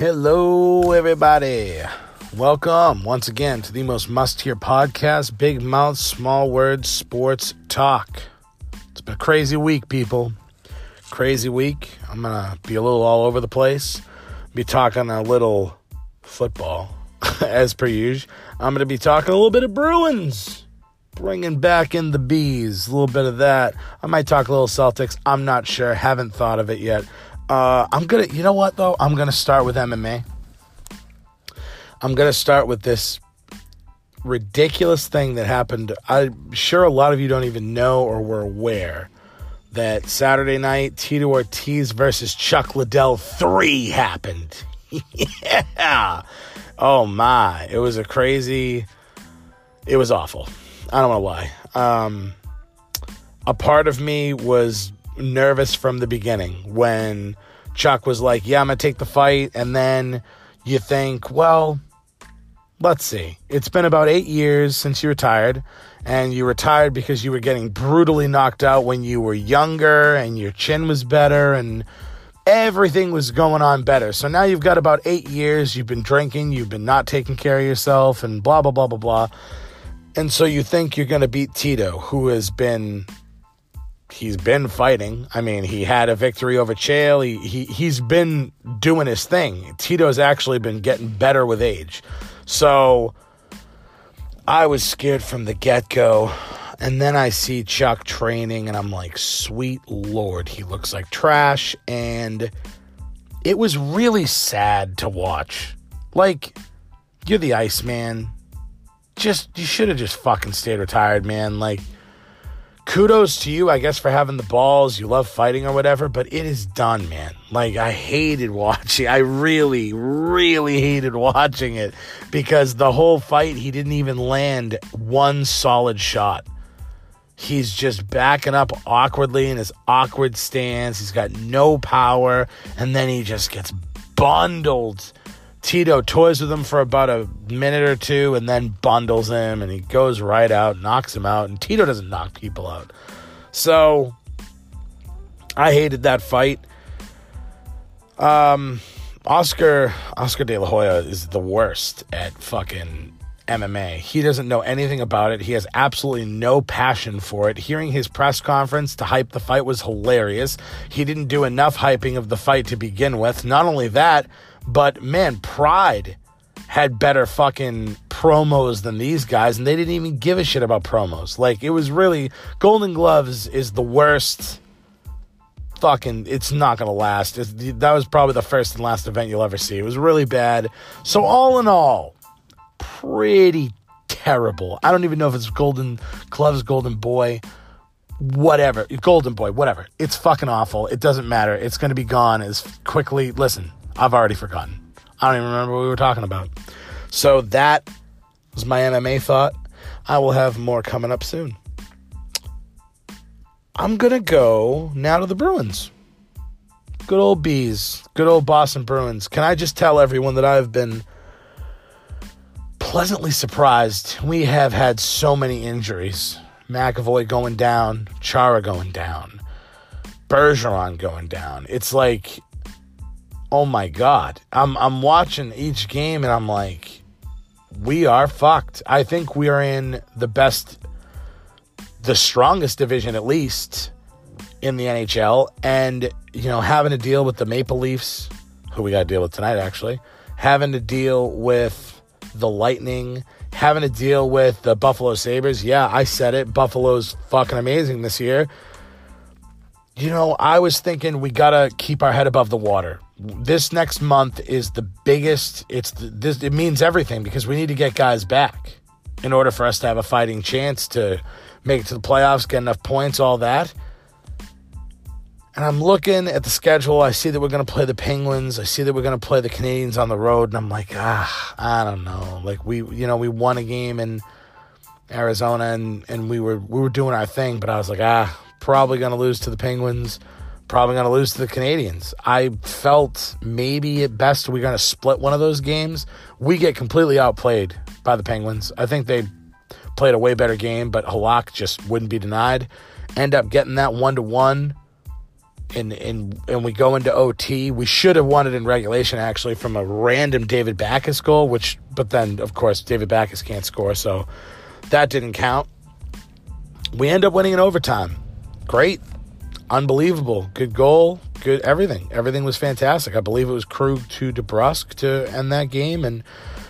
Hello, everybody. Welcome once again to the most must hear podcast Big Mouth, Small Words, Sports Talk. It's been a crazy week, people. Crazy week. I'm going to be a little all over the place, be talking a little football, as per usual. I'm going to be talking a little bit of Bruins, bringing back in the bees, a little bit of that. I might talk a little Celtics. I'm not sure. Haven't thought of it yet. Uh, I'm gonna, you know what though? I'm gonna start with MMA. I'm gonna start with this ridiculous thing that happened. I'm sure a lot of you don't even know or were aware that Saturday night Tito Ortiz versus Chuck Liddell three happened. yeah. Oh my! It was a crazy. It was awful. I don't know why. Um, a part of me was nervous from the beginning when Chuck was like, Yeah, I'm going to take the fight. And then you think, Well, let's see. It's been about eight years since you retired. And you retired because you were getting brutally knocked out when you were younger and your chin was better and everything was going on better. So now you've got about eight years. You've been drinking, you've been not taking care of yourself, and blah, blah, blah, blah, blah. And so you think you're going to beat Tito, who has been he's been fighting. I mean, he had a victory over Chael. He, he he's been doing his thing. Tito's actually been getting better with age. So I was scared from the get-go. And then I see Chuck training and I'm like, "Sweet lord, he looks like trash." And it was really sad to watch. Like you're the Iceman. Just you should have just fucking stayed retired, man. Like kudos to you, I guess, for having the balls. You love fighting or whatever, but it is done, man. Like, I hated watching. I really, really hated watching it because the whole fight, he didn't even land one solid shot. He's just backing up awkwardly in his awkward stance. He's got no power, and then he just gets bundled Tito toys with him for about a minute or two and then bundles him and he goes right out, knocks him out, and Tito doesn't knock people out. So I hated that fight. Um Oscar Oscar De La Hoya is the worst at fucking MMA. He doesn't know anything about it. He has absolutely no passion for it. Hearing his press conference to hype the fight was hilarious. He didn't do enough hyping of the fight to begin with. Not only that, but man, Pride had better fucking promos than these guys, and they didn't even give a shit about promos. Like, it was really Golden Gloves is the worst. Fucking, it's not gonna last. It's, that was probably the first and last event you'll ever see. It was really bad. So, all in all, pretty terrible. I don't even know if it's Golden Gloves, Golden Boy, whatever, Golden Boy, whatever. It's fucking awful. It doesn't matter. It's gonna be gone as quickly. Listen, I've already forgotten. I don't even remember what we were talking about. So that was my MMA thought. I will have more coming up soon. I'm going to go now to the Bruins. Good old bees. Good old Boston Bruins. Can I just tell everyone that I've been pleasantly surprised? We have had so many injuries. McAvoy going down, Chara going down, Bergeron going down. It's like oh my god. I'm I'm watching each game and I'm like we are fucked. I think we are in the best the strongest division at least in the NHL and you know having to deal with the Maple Leafs who we got to deal with tonight actually, having to deal with the Lightning, having to deal with the Buffalo Sabres. Yeah, I said it. Buffalo's fucking amazing this year. You know, I was thinking we got to keep our head above the water this next month is the biggest. It's the, this. It means everything because we need to get guys back in order for us to have a fighting chance to make it to the playoffs, get enough points, all that. And I'm looking at the schedule. I see that we're going to play the Penguins. I see that we're going to play the Canadiens on the road, and I'm like, ah, I don't know. Like we, you know, we won a game in Arizona, and and we were we were doing our thing, but I was like, ah, probably going to lose to the Penguins probably going to lose to the Canadiens. I felt maybe at best we're going to split one of those games. We get completely outplayed by the Penguins. I think they played a way better game, but Halak just wouldn't be denied. End up getting that one to one. and and and we go into OT. We should have won it in regulation actually from a random David Backes goal, which but then of course David Backes can't score, so that didn't count. We end up winning in overtime. Great. Unbelievable. Good goal. Good everything. Everything was fantastic. I believe it was Krug to DeBrusk to end that game and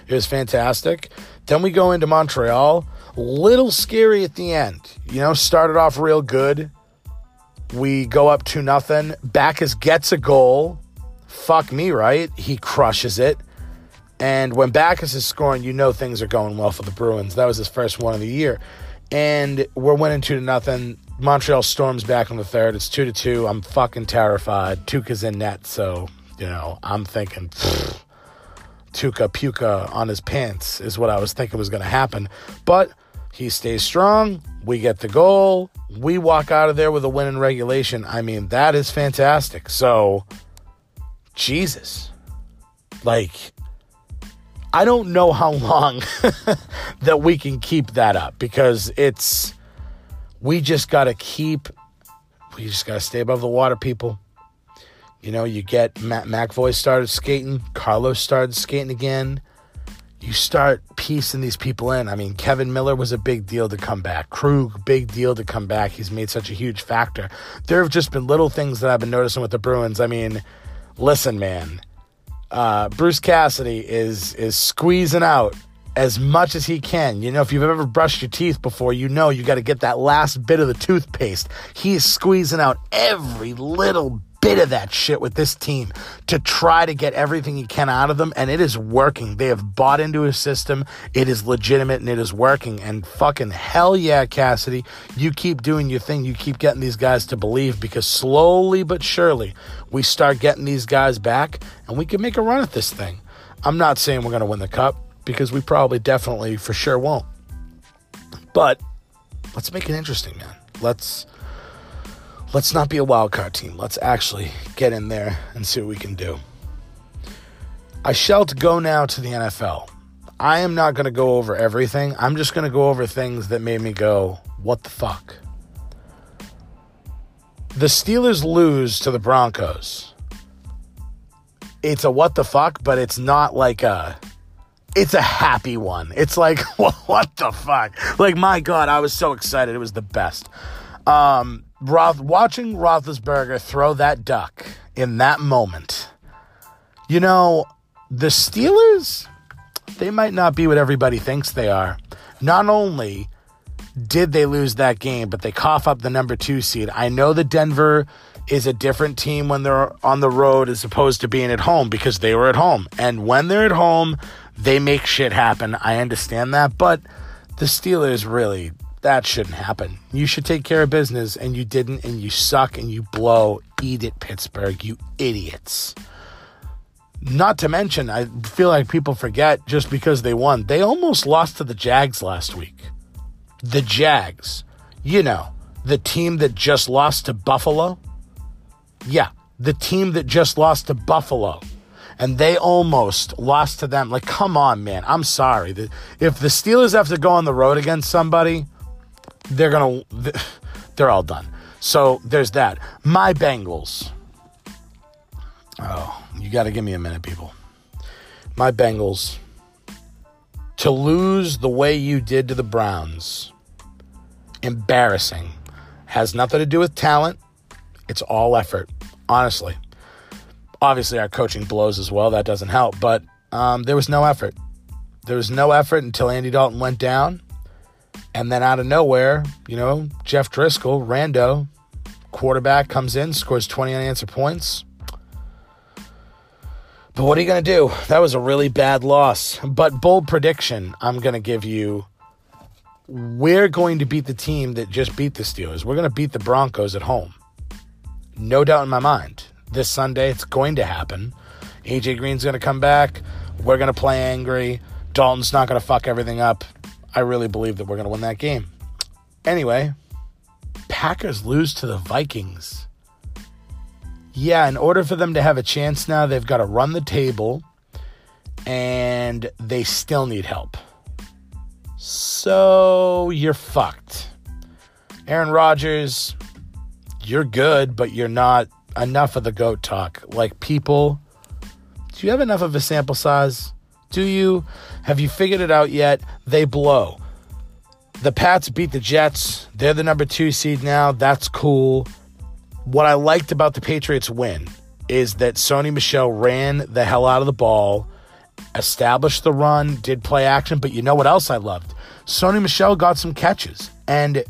it was fantastic. Then we go into Montreal. Little scary at the end. You know, started off real good we go up to nothing. Backes gets a goal. Fuck me, right? He crushes it. And when Backes is scoring, you know things are going well for the Bruins. That was his first one of the year. And we're winning two to nothing. Montreal storms back in the third. It's two to two. I'm fucking terrified. Tuukka's in net, so you know I'm thinking Tuukka puka on his pants is what I was thinking was going to happen. But he stays strong. We get the goal. We walk out of there with a win in regulation. I mean, that is fantastic. So, Jesus. Like, I don't know how long that we can keep that up because it's, we just got to keep, we just got to stay above the water, people. You know, you get Matt McAvoy started skating, Carlos started skating again you start piecing these people in. I mean, Kevan Miller was a big deal to come back. Krug, big deal to come back. He's made such a huge factor. There have just been little things that I've been noticing with the Bruins. I mean, listen, man. Uh, Bruce Cassidy is is squeezing out as much as he can. You know, if you've ever brushed your teeth before, you know you got to get that last bit of the toothpaste. He is squeezing out every little bit of that shit with this team to try to get everything he can out of them, and it is working. They have bought into his system. It is legitimate and it is working. And fucking hell yeah, Cassidy, you keep doing your thing. You keep getting these guys to believe because slowly but surely we start getting these guys back and we can make a run at this thing. I'm not saying we're going to win the cup because we probably definitely for sure won't. But let's make it interesting, man. Let's let's not be a wild card team. Let's actually get in there and see what we can do. I shall go now to the NFL. I am not going to go over everything. I'm just going to go over things that made me go, what the fuck? The Steelers lose to the Broncos. It's a what the fuck, but it's not like a it's a happy one. It's like what the fuck? Like my god, I was so excited. It was the best. Um Roth, watching Roethlisberger throw that duck in that moment, you know, the Steelers, they might not be what everybody thinks they are. Not only did they lose that game, but they cough up the number two seed. I know that Denver is a different team when they're on the road as opposed to being at home because they were at home. And when they're at home, they make shit happen. I understand that. But the Steelers really that shouldn't happen. You should take care of business, and you didn't, and you suck, and you blow. Eat it, Pittsburgh, you idiots. Not to mention, I feel like people forget just because they won. They almost lost to the Jags last week. The Jags. You know, the team that just lost to Buffalo. Yeah, the team that just lost to Buffalo. And they almost lost to them. Like, come on, man. I'm sorry. If the Steelers have to go on the road against somebody, they're gonna they're all done. So there's that. My Bengals. Oh, you got to give me a minute, people. My Bengals to lose the way you did to the Browns. Embarrassing. Has nothing to do with talent. It's all effort, honestly. Obviously, our coaching blows as well. That doesn't help. But um, there was no effort. There was no effort until Andy Dalton went down. And then out of nowhere, you know, Jeff Driskel, rando, quarterback, comes in, scores 20 unanswered points. But what are you going to do? That was a really bad loss. But bold prediction I'm going to give you we're going to beat the team that just beat the Steelers. We're going to beat the Broncos at home. No doubt in my mind. This Sunday, it's going to happen. AJ Green's going to come back. We're going to play angry. Dalton's not going to fuck everything up. I really believe that we're going to win that game. Anyway, Packers lose to the Vikings. Yeah, in order for them to have a chance now, they've got to run the table and they still need help. So you're fucked. Aaron Rodgers, you're good, but you're not enough of the GOAT talk. Like, people, do you have enough of a sample size? Do you? Have you figured it out yet? They blow. The Pats beat the Jets. They're the number two seed now. That's cool. What I liked about the Patriots win is that Sony Michel ran the hell out of the ball, established the run, did play action. But you know what else I loved? Sony Michel got some catches. And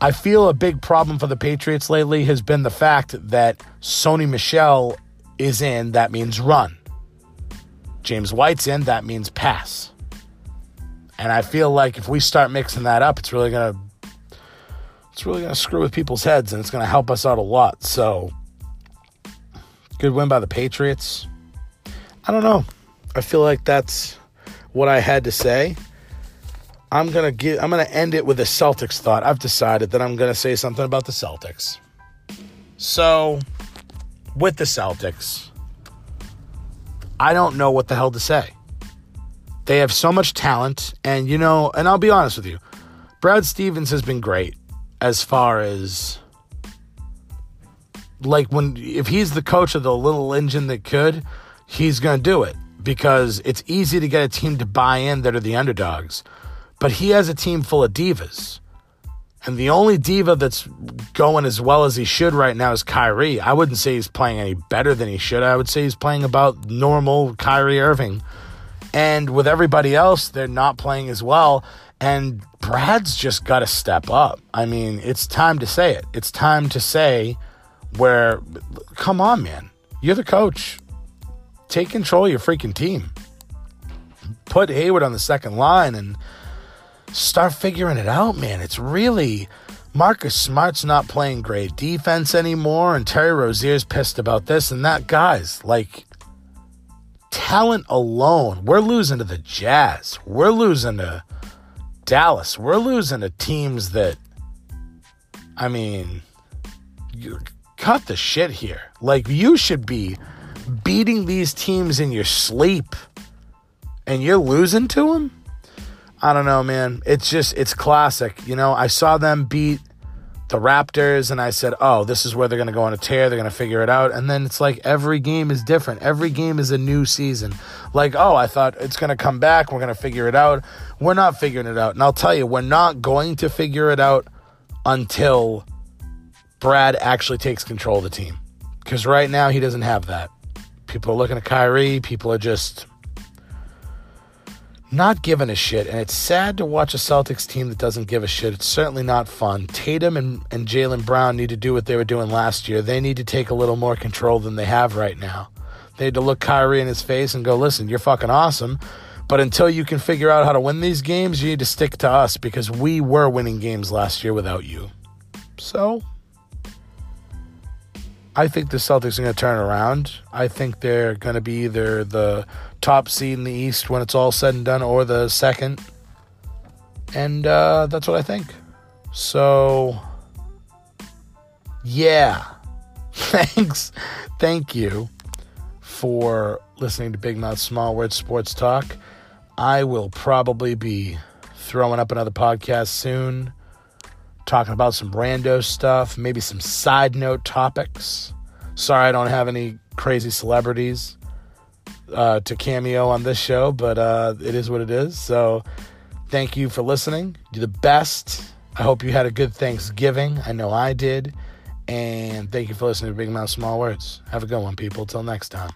I feel a big problem for the Patriots lately has been the fact that Sony Michel is in, that means run. James White's in, that means pass. And I feel like if we start mixing that up, it's really gonna it's really gonna screw with people's heads and it's gonna help us out a lot. So good win by the Patriots. I don't know. I feel like that's what I had to say. I'm gonna give I'm gonna end it with a Celtics thought. I've decided that I'm gonna say something about the Celtics. So with the Celtics, I don't know what the hell to say. They have so much talent, and you know, and I'll be honest with you, Brad Stevens has been great as far as like when if he's the coach of the little engine that could, he's going to do it because it's easy to get a team to buy in that are the underdogs. But he has a team full of divas. And the only diva that's going as well as he should right now is Kyrie. I wouldn't say he's playing any better than he should. I would say he's playing about normal Kyrie Irving. And with everybody else, they're not playing as well. And Brad's just got to step up. I mean, it's time to say it. It's time to say, where, come on, man. You're the coach. Take control of your freaking team. Put Hayward on the second line and start figuring it out, man. It's really Marcus Smart's not playing great defense anymore, and Terry Rozier's pissed about this and that. Guys, like talent alone, we're losing to the Jazz. We're losing to Dallas. We're losing to teams that, I mean, you cut the shit here. Like you should be beating these teams in your sleep, and you're losing to them. I don't know, man. It's just, it's classic. You know, I saw them beat the Raptors and I said, oh, this is where they're going to go on a tear. They're going to figure it out. And then it's like every game is different. Every game is a new season. Like, oh, I thought it's going to come back. We're going to figure it out. We're not figuring it out. And I'll tell you, we're not going to figure it out until Brad actually takes control of the team. Because right now, he doesn't have that. People are looking at Kyrie. People are just not giving a shit. And it's sad to watch a Celtics team that doesn't give a shit. It's certainly not fun. Tatum and, and Jaylen Brown need to do what they were doing last year. They need to take a little more control than they have right now. They need to look Kyrie in his face and go, listen, you're fucking awesome. But until you can figure out how to win these games, you need to stick to us because we were winning games last year without you. So, I think the Celtics are going to turn around. I think they're going to be either the top seed in the East when it's all said and done, or the second. And uh, that's what I think. So, yeah. Thanks. Thank you for listening to Big Mouth Small Words Sports Talk. I will probably be throwing up another podcast soon, talking about some rando stuff, maybe some side note topics. Sorry, I don't have any crazy celebrities uh, to cameo on this show, but uh, it is what it is. So thank you for listening. You're the best. I hope you had a good Thanksgiving. I know I did. And thank you for listening to Big Mouth Small Words. Have a good one, people. Till next time.